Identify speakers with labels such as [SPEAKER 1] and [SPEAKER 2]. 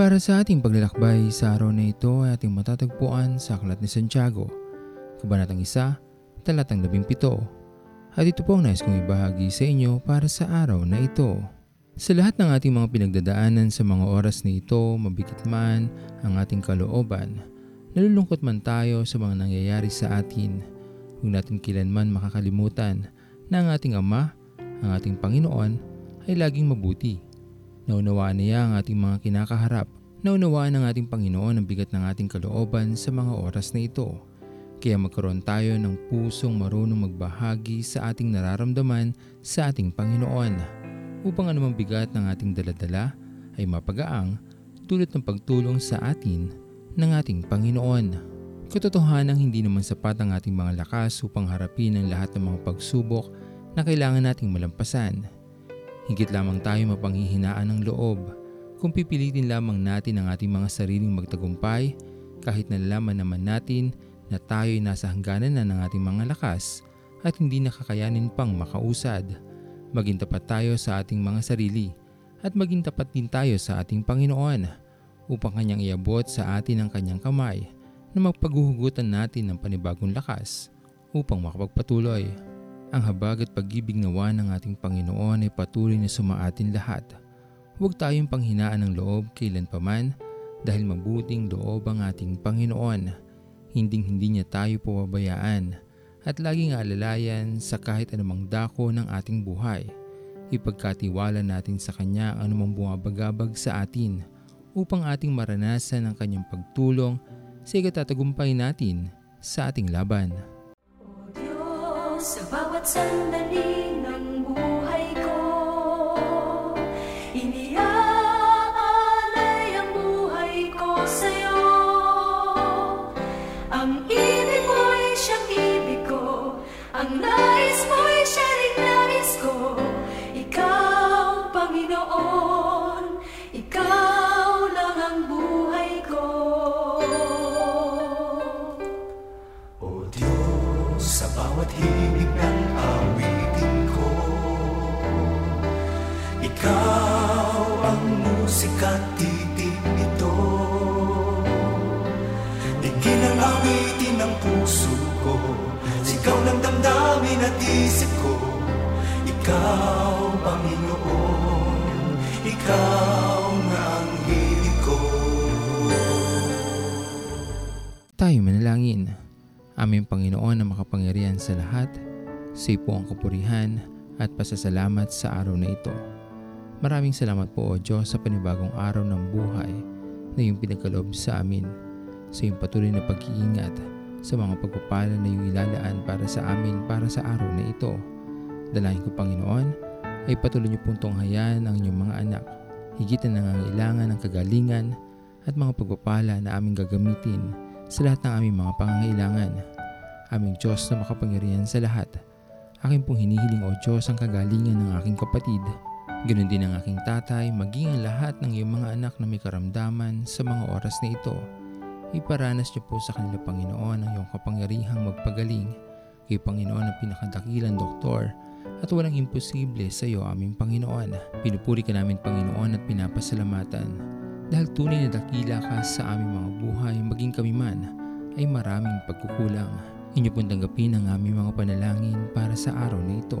[SPEAKER 1] Para sa ating paglalakbay sa araw na ito ay ating matatagpuan sa Aklat ni Santiago, Kabanatang 1, Talatang 17. At ito po ang nais kong ibahagi sa inyo para sa araw na ito. Sa lahat ng ating mga pinagdadaanan sa mga oras na ito, mabigat man ang ating kalooban, nalulungkot man tayo sa mga nangyayari sa atin, huwag natin kilanman makakalimutan na ang ating Ama, ang ating Panginoon, ay laging mabuti. Naunawaan niya ang ating mga kinakaharap. Naunawaan ng ating Panginoon ang bigat ng ating kalooban sa mga oras na ito. Kaya magkaroon tayo ng pusong marunong magbahagi sa ating nararamdaman sa ating Panginoon upang anumang bigat ng ating daladala ay mapagaang tulad ng pagtulong sa atin ng ating Panginoon. Katotohanan hindi naman sapat ang ating mga lakas upang harapin ang lahat ng mga pagsubok na kailangan nating malampasan. Higit lamang tayo mapanghihinaan ng loob kung pipilitin lamang natin ang ating mga sariling magtagumpay kahit nalalaman naman natin na tayo'y nasa hangganan na ng ating mga lakas at hindi nakakayanin pang makausad. Maging tapat tayo sa ating mga sarili at maging tapat din tayo sa ating Panginoon upang kanyang iabot sa atin ang kanyang kamay na magpaghuhugutan natin ng panibagong lakas upang makapagpatuloy. Ang habag at pag-ibig nawa ng ating Panginoon ay patuloy na sumaatin lahat. Huwag tayong panghinaan ng loob kailan paman dahil mabuting loob ang ating Panginoon. Hinding hindi niya tayo pababayaan at laging alalayan sa kahit anumang dako ng ating buhay. Ipagkatiwala natin sa Kanya ang anumang bumabagabag sa atin upang ating maranasan ang Kanyang pagtulong sa ikatatagumpay natin sa ating laban.
[SPEAKER 2] Diyos, sa bawat sandali ng buhay
[SPEAKER 3] musika at titig nito Digin ang awitin ng puso ko Sigaw ng damdamin at isip ko Ikaw, Panginoon Ikaw nga ang hilig ko
[SPEAKER 1] Tayo manalangin. Aming Panginoon na makapangyarihan sa lahat, sa po ang kapurihan at pasasalamat sa araw na ito. Maraming salamat po o Diyos sa panibagong araw ng buhay na iyong pinagkaloob sa amin, sa iyong patuloy na pag-iingat, sa mga pagpapala na iyong ilalaan para sa amin para sa araw na ito. Dalahin ko Panginoon ay patuloy niyo pong tunghayan ang inyong mga anak, higit na nangangailangan ng kagalingan at mga pagpapala na aming gagamitin sa lahat ng aming mga pangangailangan. Aming Diyos na makapangyarihan sa lahat. Akin pong hinihiling o Diyos ang kagalingan ng aking kapatid. Ganon din ang aking tatay, maging ang lahat ng iyong mga anak na may karamdaman sa mga oras na ito. Iparanas niyo po sa kanila Panginoon ang iyong kapangyarihang magpagaling. Kay Panginoon ang pinakadakilang doktor at walang imposible sa iyo aming Panginoon. Pinupuri ka namin Panginoon at pinapasalamatan dahil tunay na dakila ka sa aming mga buhay maging kami man ay maraming pagkukulang. Inyo pong tanggapin ang aming mga panalangin para sa araw na ito.